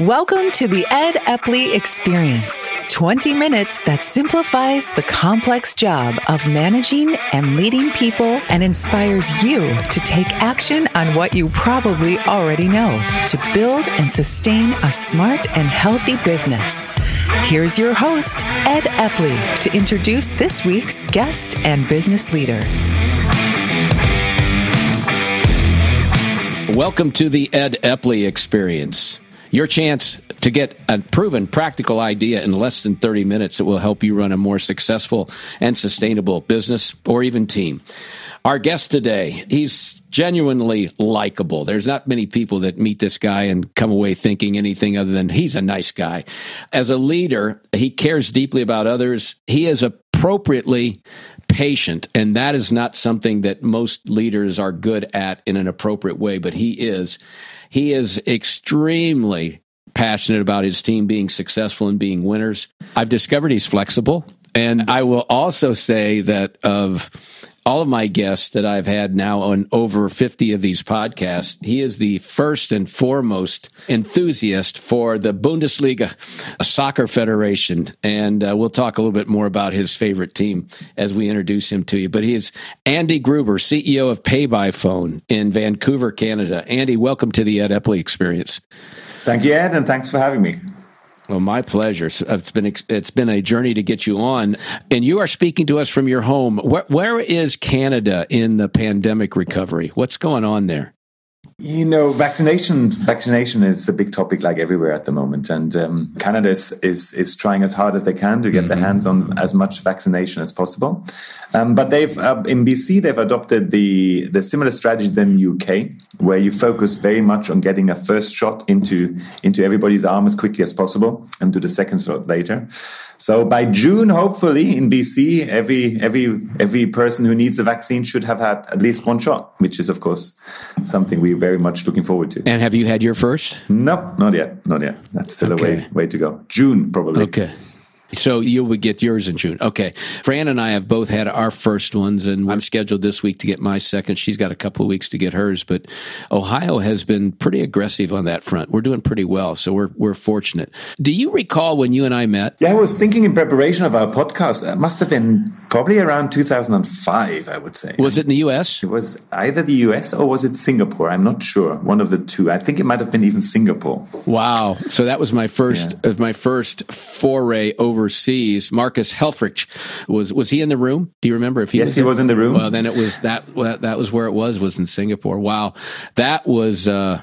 Welcome to the Ed Eppley Experience 20 minutes that simplifies the complex job of managing and leading people and inspires you to take action on what you probably already know to build and sustain a smart and healthy business. Here's your host, Ed Eppley, to introduce this week's guest and business leader. Welcome to the Ed Eppley Experience. Your chance to get a proven practical idea in less than 30 minutes that will help you run a more successful and sustainable business or even team. Our guest today, he's genuinely likable. There's not many people that meet this guy and come away thinking anything other than he's a nice guy. As a leader, he cares deeply about others. He is appropriately patient, and that is not something that most leaders are good at in an appropriate way, but he is. He is extremely passionate about his team being successful and being winners. I've discovered he's flexible. And I will also say that of all of my guests that I've had now on over 50 of these podcasts, he is the first and foremost enthusiast for the Bundesliga Soccer Federation. And uh, we'll talk a little bit more about his favorite team as we introduce him to you. But he is Andy Gruber, CEO of Pay by Phone in Vancouver, Canada. Andy, welcome to the Ed Eppley experience. Thank you, Ed, and thanks for having me. Well, my pleasure. It's been it's been a journey to get you on, and you are speaking to us from your home. where, where is Canada in the pandemic recovery? What's going on there? You know, vaccination vaccination is a big topic like everywhere at the moment, and um, Canada is, is, is trying as hard as they can to get mm-hmm. their hands on as much vaccination as possible. Um, but they've uh, in BC they've adopted the the similar strategy than UK, where you focus very much on getting a first shot into into everybody's arm as quickly as possible, and do the second shot later. So by June, hopefully in BC, every every every person who needs a vaccine should have had at least one shot, which is of course something we're very much looking forward to. And have you had your first? No, not yet, not yet. That's still okay. a way way to go. June probably. Okay. So you would get yours in June. Okay. Fran and I have both had our first ones, and I'm scheduled this week to get my second. She's got a couple of weeks to get hers, but Ohio has been pretty aggressive on that front. We're doing pretty well, so we're we're fortunate. Do you recall when you and I met? Yeah, I was thinking in preparation of our podcast. It must have been probably around 2005, I would say. Was it in the U.S.? It was either the U.S. or was it Singapore? I'm not sure. One of the two. I think it might have been even Singapore. Wow. So that was my first yeah. my first foray over overseas. Marcus Helfrich was was he in the room? Do you remember if he? Yes, was he was in the room. Well, then it was that that was where it was was in Singapore. Wow, that was. Uh,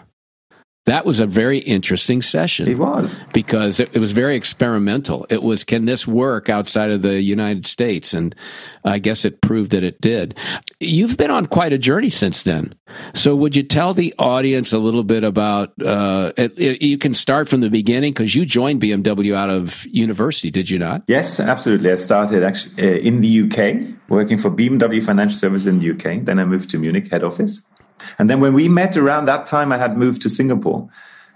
that was a very interesting session. It was. Because it, it, was very experimental. It was, can this work outside of the United States? And I guess it proved that it did. You've been on quite a journey since then. So would you tell the audience a little bit about, uh, it, it, you can start from the beginning because you joined BMW out of university, did you not? Yes, absolutely. I started actually uh, in the UK, working for BMW Financial Services in the UK. Then I moved to Munich head office. And then when we met around that time, I had moved to Singapore,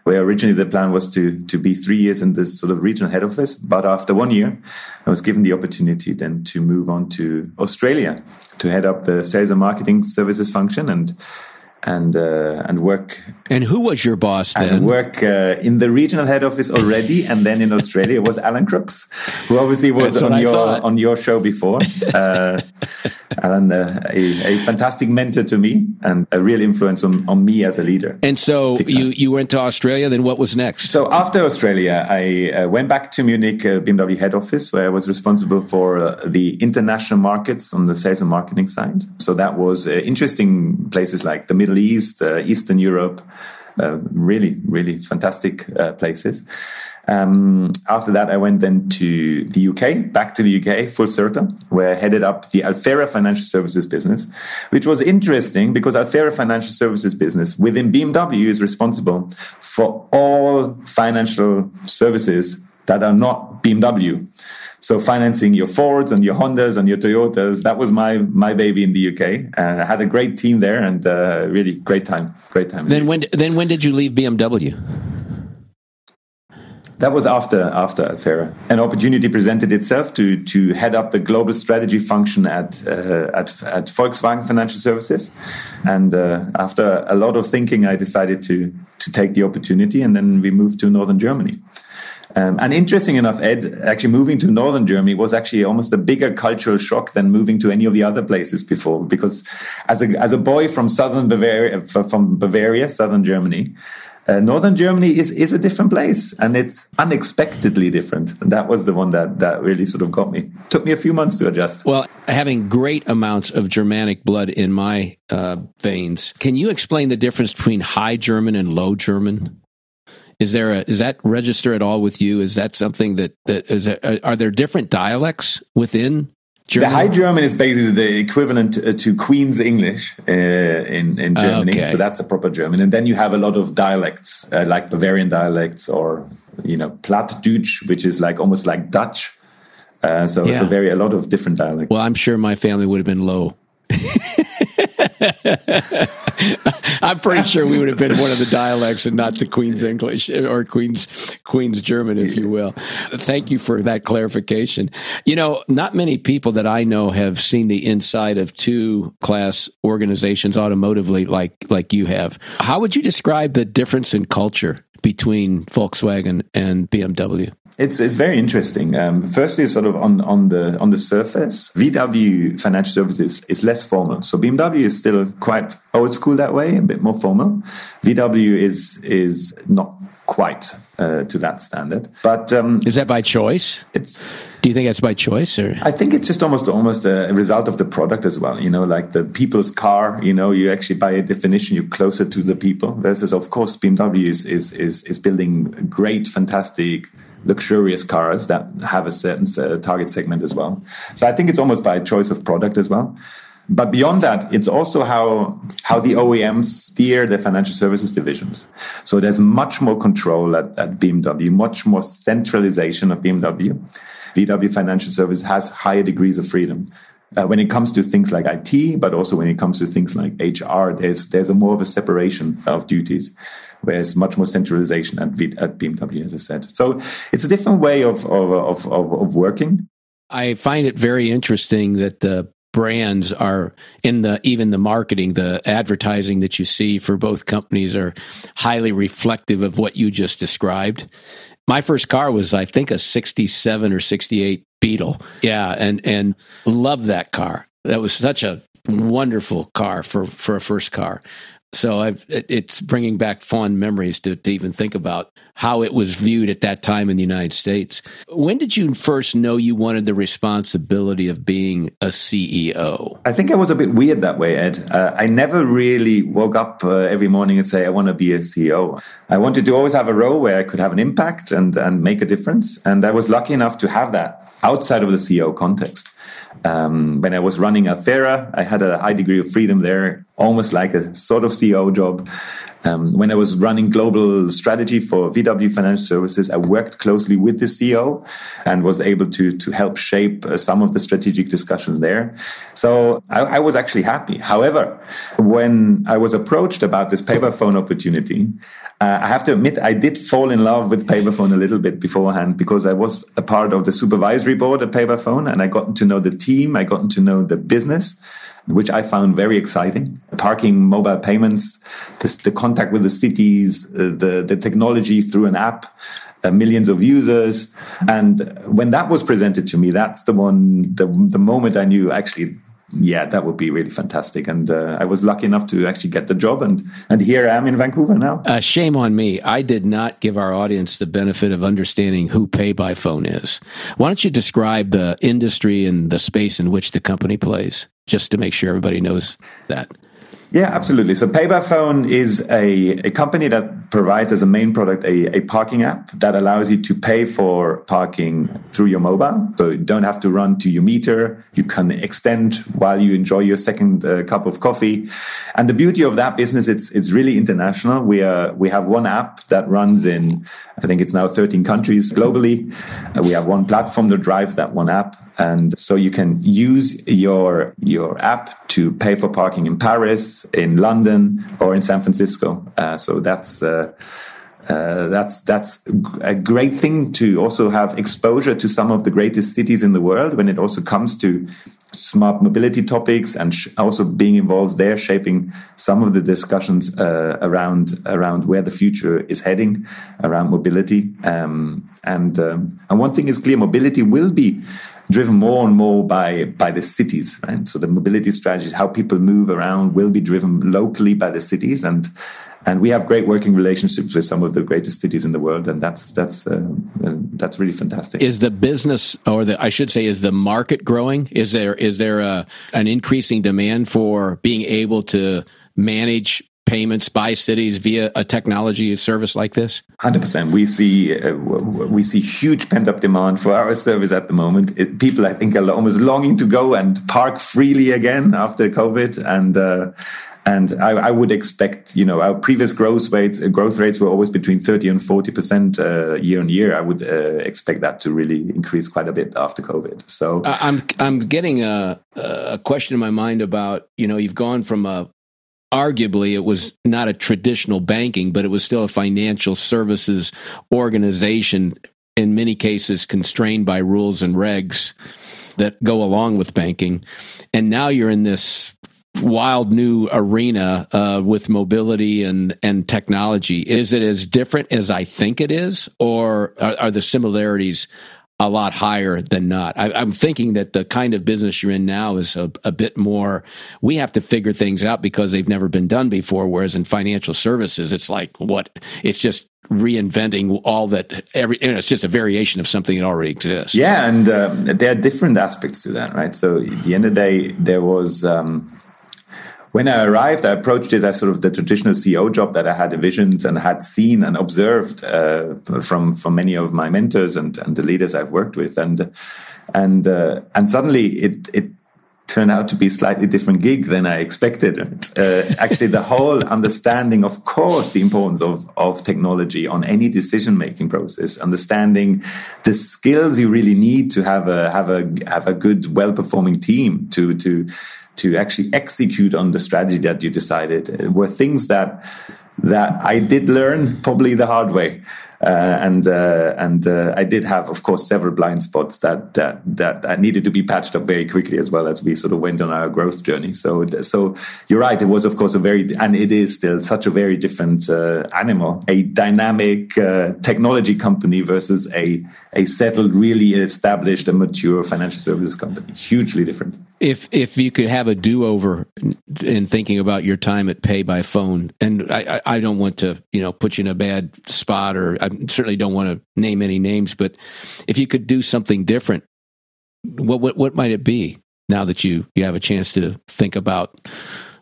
where originally the plan was to, to be three years in this sort of regional head office. But after one year, I was given the opportunity then to move on to Australia to head up the sales and marketing services function. And and uh, and work. And who was your boss then? And work uh, in the regional head office already, and then in Australia was Alan Crooks, who obviously was on your on your show before. Uh, Alan, uh, a, a, fantastic mentor to me, and a real influence on, on me as a leader. And so you you went to Australia. Then what was next? So after Australia, I uh, went back to Munich uh, BMW head office, where I was responsible for the international markets on the sales and marketing side. So that was interesting places like the Middle Middle East, uh, Eastern Europe, uh, really, really fantastic uh, places. Um, after that, I went then to the UK, back to the UK, full circle, where I headed up the Alphera Financial Services business, which was interesting because Alphera Financial Services business within BMW is responsible for all financial services that are not BMW. So financing your Fords and your Hondas and your Toyotas, that was my my baby in the UK. And I had a great team there and uh, really great time, great time. Then when then when did you leave BMW? That was after after Alphera. An opportunity presented itself to to head up the global strategy function at uh, at at Volkswagen Financial Services, and uh, after a lot of thinking, I decided to to take the opportunity, and then we moved to northern Germany. Um, and interesting enough, Ed, actually moving to northern Germany was actually almost a bigger cultural shock than moving to any of the other places before. Because as a as a boy from southern Bavaria, from Bavaria, southern Germany, uh, northern Germany is is a different place, and it's unexpectedly different. And that was the one that that really sort of got me. Took me a few months to adjust. Well, having great amounts of Germanic blood in my uh, veins, can you explain the difference between High German and Low German? Is there a is that register at all with you? Is that something that that is there, are there different dialects within German? The High German is basically the equivalent to, to Queen's English uh, in in Germany, okay. so that's a proper German. And then you have a lot of dialects, uh, like Bavarian dialects, or you know Plattdeutsch, which is like almost like Dutch. Uh, so, yeah. so very a lot of different dialects. Well, I'm sure my family would have been low. I'm pretty sure we would have been one of the dialects and not the Queen's English or Queen's Queen's German, if you will. Thank you for that clarification. You know, not many people that I know have seen the inside of two class organizations automotively like like you have. How would you describe the difference in culture between Volkswagen and BMW? It's it's very interesting. Um, firstly, sort of on on the on the surface, VW Financial Services is less formal. So BMW is still quite old school that way, a bit more formal. VW is is not quite uh, to that standard. But um, is that by choice? It's. Do you think that's by choice, or I think it's just almost almost a result of the product as well. You know, like the people's car. You know, you actually by definition you're closer to the people. Versus, of course, BMW is is is, is building great, fantastic luxurious cars that have a certain uh, target segment as well. So I think it's almost by choice of product as well. But beyond that, it's also how how the OEMs steer their financial services divisions. So there's much more control at, at BMW, much more centralization of BMW. VW Financial Service has higher degrees of freedom. Uh, when it comes to things like IT, but also when it comes to things like HR, there's there's a more of a separation of duties whereas much more centralization at, at BMW, as I said. So it's a different way of, of, of, of working. I find it very interesting that the brands are in the even the marketing the advertising that you see for both companies are highly reflective of what you just described my first car was i think a 67 or 68 beetle. Yeah. And and loved that car. That was such a wonderful car for for a first car so I've, it's bringing back fond memories to, to even think about how it was viewed at that time in the United States. When did you first know you wanted the responsibility of being a CEO? I think I was a bit weird that way, Ed. Uh, I never really woke up uh, every morning and say, I want to be a CEO. I wanted to always have a role where I could have an impact and, and make a difference. And I was lucky enough to have that outside of the CEO context. Um, when I was running Alphera, I had a high degree of freedom there, almost like a sort of CEO job. Um, when I was running global strategy for VW Financial Services, I worked closely with the CEO and was able to to help shape uh, some of the strategic discussions there. So I, I, was actually happy. However, when I was approached about this Pay by Phone opportunity, uh, I have to admit I did fall in love with Pay by Phone a little bit beforehand because I was a part of the supervisory board at Pay by Phone and I got to know the team, I got to know the business which I found very exciting. Parking, mobile payments, this, the contact with the cities, uh, the, the technology through an app, uh, millions of users. And when that was presented to me, that's the one, the, the moment I knew actually yeah, that would be really fantastic. And uh, I was lucky enough to actually get the job, and and here I am in Vancouver now. Uh, shame on me. I did not give our audience the benefit of understanding who Pay by Phone is. Why don't you describe the industry and the space in which the company plays, just to make sure everybody knows that? Yeah, absolutely. So Pay by Phone is a, a company that provides as a main product a, a parking app that allows you to pay for parking through your mobile. So you don't have to run to your meter. You can extend while you enjoy your second uh, cup of coffee. And the beauty of that business, it's, it's really international. We are, we have one app that runs in, I think it's now 13 countries globally. Uh, we have one platform that drives that one app. And so you can use your, your app to pay for parking in Paris, in London, or in San Francisco. Uh, so that's, uh, uh, that's that's a great thing to also have exposure to some of the greatest cities in the world when it also comes to smart mobility topics and also being involved there, shaping some of the discussions uh, around around where the future is heading around mobility. Um, and um, and one thing is clear: mobility will be driven more and more by by the cities, right? So the mobility strategies, how people move around, will be driven locally by the cities, and and we have great working relationships with some of the greatest cities in the world, and that's that's uh, that's really fantastic. Is the business, or the I should say, is the market growing? Is there is there a, an increasing demand for being able to manage payments by cities via a technology service like this? Hundred percent. We see uh, we see huge pent up demand for our service at the moment. It, people, I think, are almost longing to go and park freely again after COVID, and uh, and I, I, would expect, you know, our previous growth rates, uh, growth rates were always between 30 and 40 percent uh, year on year. I would uh, expect that to really increase quite a bit after COVID. So I'm I'm getting a a question in my mind about, you know, you've gone from a arguably it was not a traditional banking, but it was still a financial services organization in many cases constrained by rules and regs that go along with banking. And now you're in this wild new arena uh, with mobility and and technology. Is it as different as I think it is, or are, are the similarities a lot higher than not? I, am thinking that the kind of business you're in now is a, a, bit more. We have to figure things out because they've never been done before. Whereas in financial services, it's like what it's just reinventing all that every you know, it's just a variation of something that already exists yeah and um, there are different aspects to that right so at the end of the day there was um, when I arrived, I approached it as sort of the traditional CEO job that I had envisioned and had seen and observed uh, from from many of my mentors and, and the leaders I've worked with, and and uh, and suddenly it it turned out to be a slightly different gig than I expected. Uh, actually, the whole understanding, of course, the importance of of technology on any decision making process, understanding the skills you really need to have a have a have a good, well performing team to to to actually execute on the strategy that you decided were things that that I did learn probably the hard way. Uh, and uh, and uh, I did have, of course, several blind spots that that that needed to be patched up very quickly as well as we sort of went on our growth journey. So so you're right. It was, of course, a very and it is still such a very different animal, a dynamic technology company versus a a settled, really established and mature financial services company. Hugely different. If if you could have a do over in thinking about your time at Pay by Phone, and I, I don't want to you know put you in a bad spot, or I certainly don't want to name any names, but if you could do something different, what what what might it be? Now that you you have a chance to think about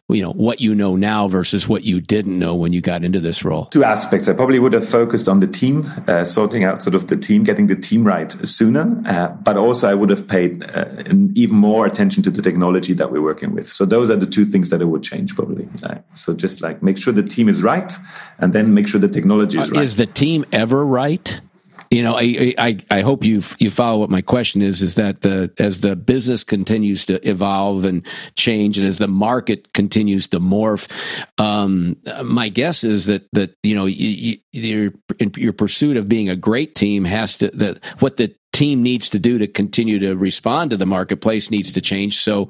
you know what you know now versus what you didn't know when you got into this role? Two aspects. I probably would have focused on the team uh, sorting out sort of the team getting the team right sooner uh, but also i would have paid uh, even more attention to the technology that we're working with. So those are the two things that i would change probably. So just like make sure the team is right and then make sure the technology is uh, right. is the team ever right you know, I, I, I hope you you follow what my question is. Is that the as the business continues to evolve and change, and as the market continues to morph, um, my guess is that that you know you, you, your your pursuit of being a great team has to that what the team needs to do to continue to respond to the marketplace needs to change. So,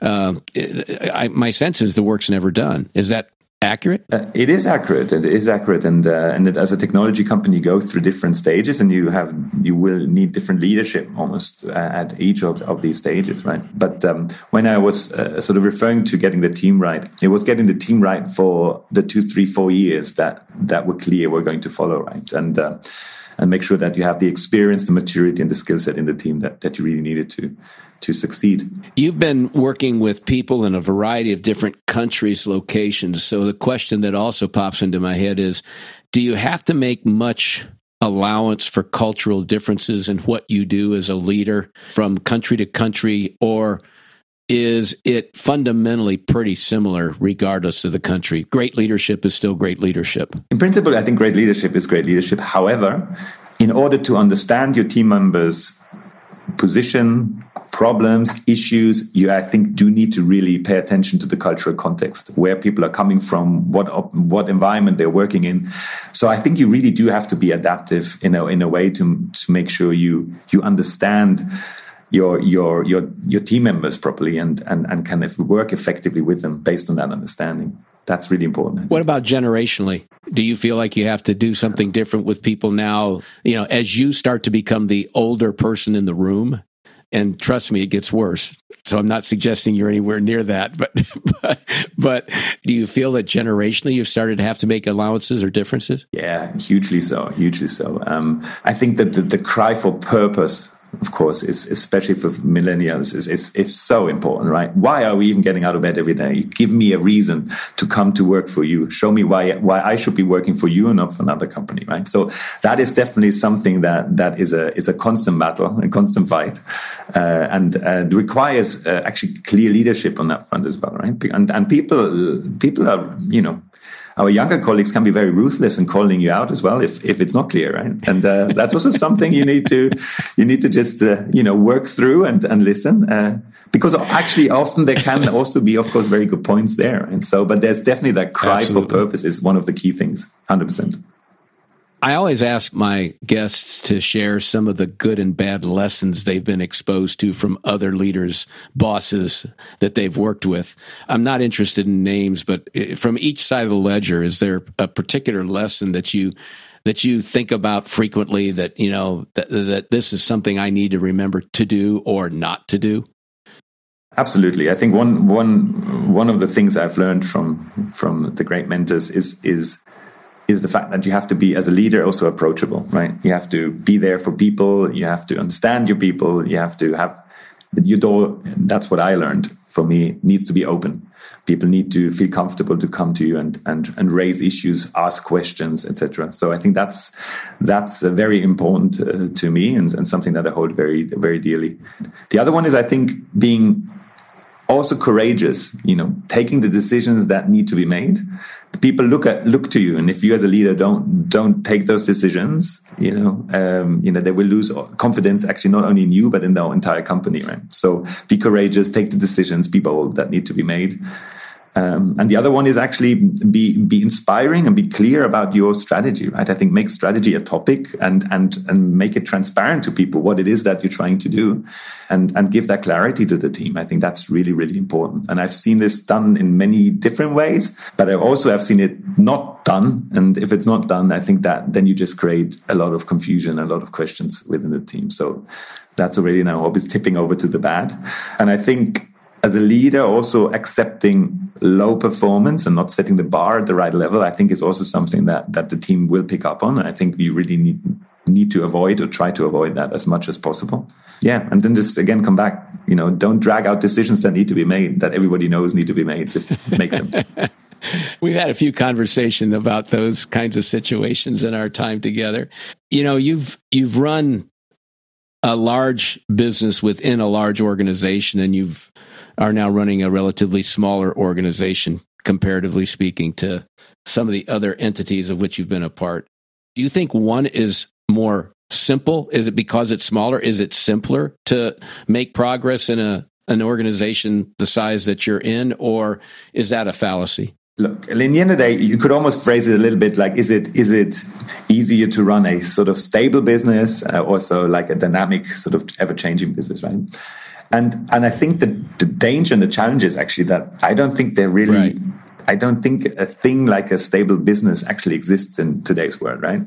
uh, I, my sense is the work's never done. Is that accurate? Uh, it is accurate. It is accurate, and uh, and it, as a technology company, you go through different stages, and you have you will need different leadership almost uh, at each of, of these stages, right? But um, when I was uh, sort of referring to getting the team right, it was getting the team right for the two, three, four years that that were clear we're going to follow, right? And uh, and make sure that you have the experience, the maturity, and the skill set in the team that, that you really needed to to succeed. You've been working with people in a variety of different countries, locations. So the question that also pops into my head is do you have to make much allowance for cultural differences in what you do as a leader from country to country or is it fundamentally pretty similar regardless of the country? Great leadership is still great leadership. In principle, I think great leadership is great leadership. However, in order to understand your team members' position, problems, issues, you, I think, do need to really pay attention to the cultural context, where people are coming from, what, what environment they're working in. So I think you really do have to be adaptive in a, in a way to, to make sure you, you understand your, your, your, your team members properly and, and, and kind of work effectively with them based on that understanding that's really important. What about generationally? Do you feel like you have to do something different with people now? You know, as you start to become the older person in the room, and trust me, it gets worse. So I'm not suggesting you're anywhere near that, but, but, but do you feel that generationally you've started to have to make allowances or differences? Yeah, hugely so, hugely so. Um, I think that the, the cry for purpose of course, is especially for millennials, is, is, is so important, right? Why are we even getting out of bed every day? Give me a reason to come to work for you. Show me why why I should be working for you and not for another company, right? So that is definitely something that that is a is a constant battle, a constant fight, uh, and uh, requires uh, actually clear leadership on that front as well, right? And and people people are you know our younger colleagues can be very ruthless in calling you out as well if, if it's not clear, right? And uh, that's also something you need to you need to just uh, you know work through and and listen. Uh, because actually, often there can also be, of course, very good points there. And so, but there's definitely that cry Absolutely. for purpose is one of the key things, hundred percent. I always ask my guests to share some of the good and bad lessons they've been exposed to from other leaders, bosses that they've worked with. I'm not interested in names, but from each side of the ledger, is there a particular lesson that you that you think about frequently that you know that, that this is something I need to remember to do or not to do? Absolutely, I think one one one of the things I've learned from from the great mentors is is is the fact that you have to be as a leader also approachable right? You have to be there for people. You have to understand your people. You have to have your door that's what i learned. For me needs to be open. People need to feel comfortable to come to you and and, and raise issues ask questions etc so i think that's that's very important uh, to me and, and something that i hold very very dearly. The other one is i think being also courageous you know taking the decisions that need to be made. People look at look to you and if you as a leader don't don't take those decisions you know um, you know they will lose confidence actually not only in you but in the entire company right? So be courageous take the decisions be bold that need to be made um, and the other one is actually be be inspiring and be clear about your strategy, right? I think make strategy a topic and and and make it transparent to people what it is that you're trying to do, and and give that clarity to the team. I think that's really really important. And I've seen this done in many different ways, but I also have seen it not done. And if it's not done, I think that then you just create a lot of confusion, a lot of questions within the team. So that's already now always tipping over to the bad. And I think as a leader, also accepting low performance and not setting the bar at the right level, I think is also something that that the team will pick up on. And I think we really need need to avoid or try to avoid that as much as possible. Yeah, and then just again come back. You know, don't drag out decisions that need to be made that everybody knows need to be made. Just make them. We've had a few conversations about those kinds of situations in our time together. You know, you've you've run a large business within a large organization and you've are now running a relatively smaller organization, comparatively speaking, to some of the other entities of which you've been a part. Do you think one is more simple? Is it because it's smaller? Is it simpler to make progress in a an organization the size that you're in, or is that a fallacy? Look, in the end of the day, you could almost phrase it a little bit like: Is it is it easier to run a sort of stable business, uh, also like a dynamic, sort of ever changing business, right? And and I think the the danger and the challenge is actually that I don't think they're really. Right. I don't think a thing like a stable business actually exists in today's world, right?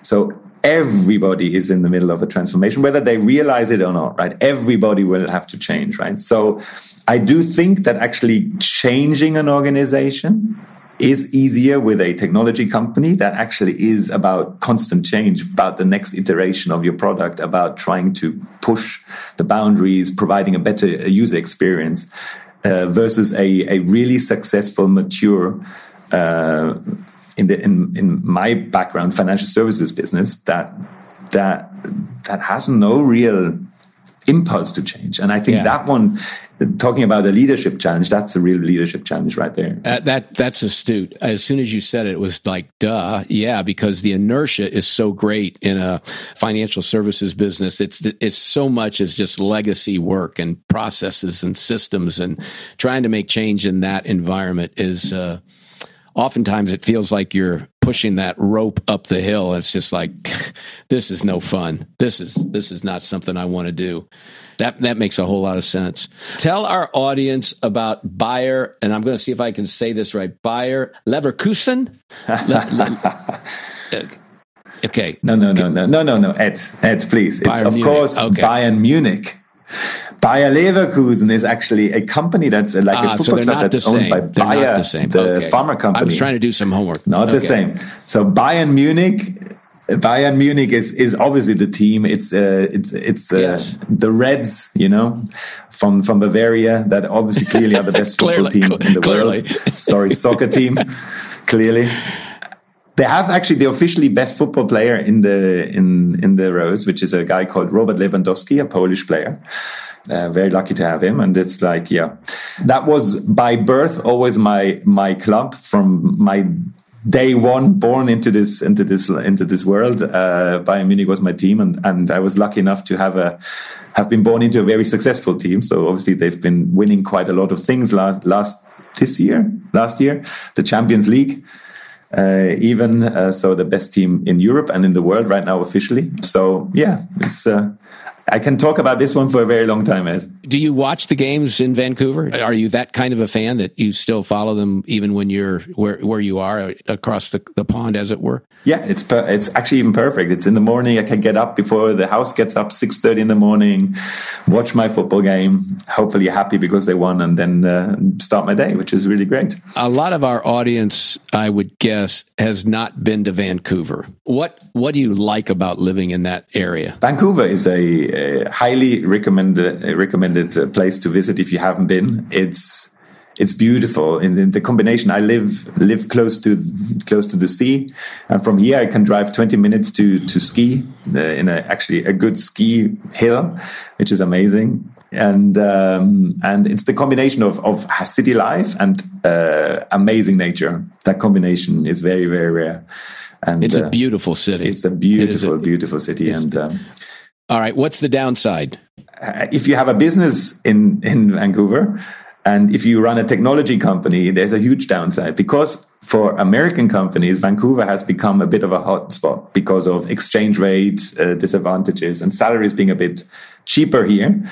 So everybody is in the middle of a transformation, whether they realize it or not, right? Everybody will have to change, right? So I do think that actually changing an organization is easier with a technology company that actually is about constant change, about the next iteration of your product, about trying to push the boundaries, providing a better user experience, uh, versus a, a really successful, mature, uh, in the in, in my background, financial services business that that that has no real impulse to change. And I think yeah. that one talking about a leadership challenge, that's a real leadership challenge right there. Uh, that that's astute. As soon as you said it, it was like, duh, yeah, because the inertia is so great in a financial services business. It's it's so much as just legacy work and processes and systems, and trying to make change in that environment is. Uh, oftentimes it feels like you're pushing that rope up the hill. It's just like this is no fun. This is this is not something I want to do. That that makes a whole lot of sense. Tell our audience about Bayer, and I'm going to see if I can say this right. Bayer Leverkusen. Le, le, okay. No, no, no, no, no, no, no. Ed, Ed, please. It's of Munich. course okay. Bayern Munich. Bayer Leverkusen is actually a company that's like ah, a football so club that's owned by they're Bayer, the, the okay. pharma company. I was trying to do some homework. Not okay. the same. So Bayern Munich Bayern Munich is is obviously the team. It's uh, it's it's the yes. the Reds, you know, from from Bavaria that obviously clearly are the best football team in the clearly. world. Sorry, soccer team, clearly. They have actually the officially best football player in the in in the rows, which is a guy called Robert Lewandowski, a Polish player. Uh, very lucky to have him, and it's like, yeah, that was by birth always my my club from my day one born into this into this into this world. Uh, Bayern Munich was my team, and and I was lucky enough to have a have been born into a very successful team. So obviously they've been winning quite a lot of things last last this year, last year, the Champions League uh, even uh, so the best team in Europe and in the world right now officially. So yeah, it's uh, I can talk about this one for a very long time, Ed. Do you watch the games in Vancouver? Are you that kind of a fan that you still follow them even when you're where where you are across the, the pond, as it were? Yeah, it's per- it's actually even perfect. It's in the morning. I can get up before the house gets up six thirty in the morning, watch my football game. Hopefully, happy because they won, and then uh, start my day, which is really great. A lot of our audience, I would guess, has not been to Vancouver. What what do you like about living in that area? Vancouver is a highly recommended recommended uh, place to visit if you haven't been. It's it's beautiful in, the combination. I live live close to close to the sea, and from here I can drive 20 minutes to to ski uh, in a actually a good ski hill, which is amazing. And um, and it's the combination of of city life and uh, amazing nature. That combination is very very rare. And it's a uh, beautiful city. It's a beautiful, a, beautiful city, and um, all right. What's the downside? Uh, if you have a business in, in Vancouver and if you run a technology company, there's a huge downside because for American companies, Vancouver has become a bit of a hotspot because of exchange rates uh, disadvantages and salaries being a bit cheaper here.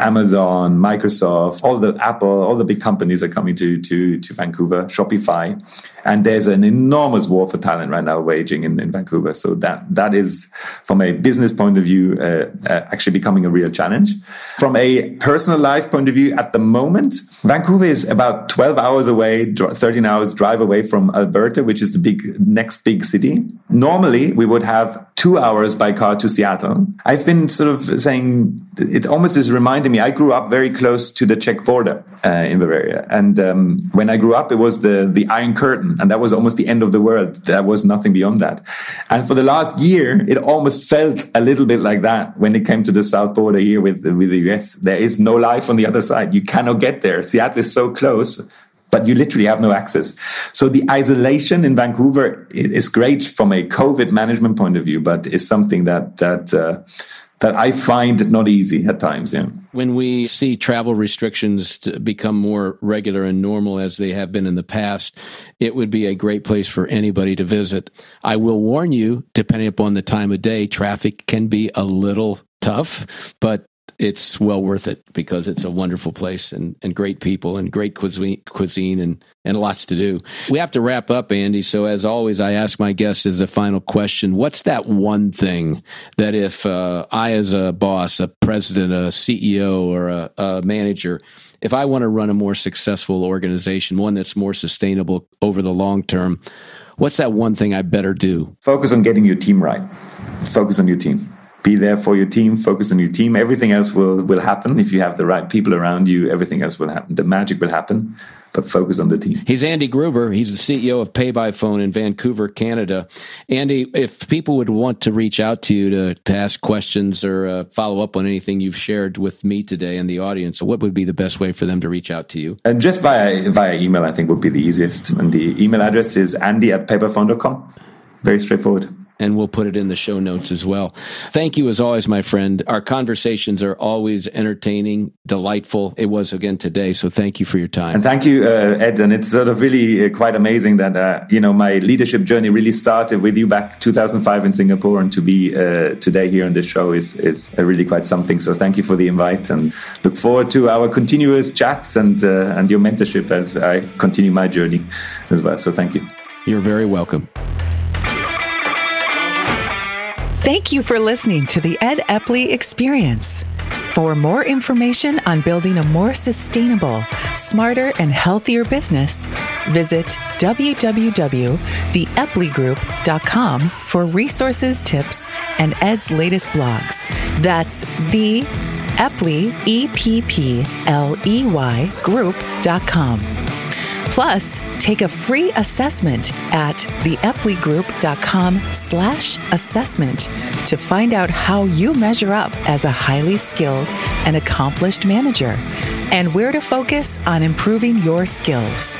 Amazon, Microsoft, all the Apple, all the big companies are coming to to to Vancouver. Shopify, and there's an enormous war for talent right now waging in, in Vancouver. So that that is, from a business point of view, uh, uh, actually becoming a real challenge. From a personal life point of view, at the moment, Vancouver is about 12 hours away, 13 hours drive away from Alberta, which is the big next big city. Normally, we would have two hours by car to Seattle. I've been sort of saying it almost is reminding me. I grew up very close to the Czech border uh, in Bavaria, and um, when I grew up, it was the the Iron Curtain, and that was almost the end of the world. There was nothing beyond that. And for the last year, it almost felt a little bit like that when it came to the south border here with with the US. There is no life on the other side. You cannot get there. Seattle is so close but you literally have no access. So the isolation in Vancouver is great from a COVID management point of view, but is something that that uh, that I find not easy at times. Yeah. When we see travel restrictions become more regular and normal as they have been in the past, it would be a great place for anybody to visit. I will warn you, depending upon the time of day, traffic can be a little tough, but it's well worth it because it's a wonderful place and, and great people and great cuisine, cuisine and, and lots to do. We have to wrap up, Andy. So, as always, I ask my guests as a final question What's that one thing that if uh, I, as a boss, a president, a CEO, or a, a manager, if I want to run a more successful organization, one that's more sustainable over the long term, what's that one thing I better do? Focus on getting your team right. Focus on your team be there for your team, focus on your team. Everything else will, will happen. If you have the right people around you, everything else will happen. The magic will happen but focus on the team. He's Andy Gruber. He's the CEO of Pay by Phone in Vancouver, Canada. Andy, if people would want to reach out to you to, to ask questions or uh, follow up on anything you've shared with me today and the audience, what would be the best way for them to reach out to you? And just via via email, I think would be the easiest. And the email address is andy at paybyphone.com. Very straightforward and we'll put it in the show notes as well. Thank you as always, my friend. Our conversations are always entertaining, delightful. It was again today, so thank you for your time. And thank you, uh, Ed. And it's sort of really uh, quite amazing that uh, you know my leadership journey really started with you back 2005 in Singapore, and to be uh, today here on this show is is really quite something. So thank you for the invite, and look forward to our continuous chats and uh, and your mentorship as I continue my journey as well. So thank you. You're very welcome. Thank you for listening to the Ed Eppley Experience. For more information on building a more sustainable, smarter, and healthier business, visit www.theeppleygroup.com for resources, tips, and Ed's latest blogs. That's the Eppley, E P P L E Y group.com. Plus, take a free assessment at theeppleygroup.com slash assessment to find out how you measure up as a highly skilled and accomplished manager and where to focus on improving your skills.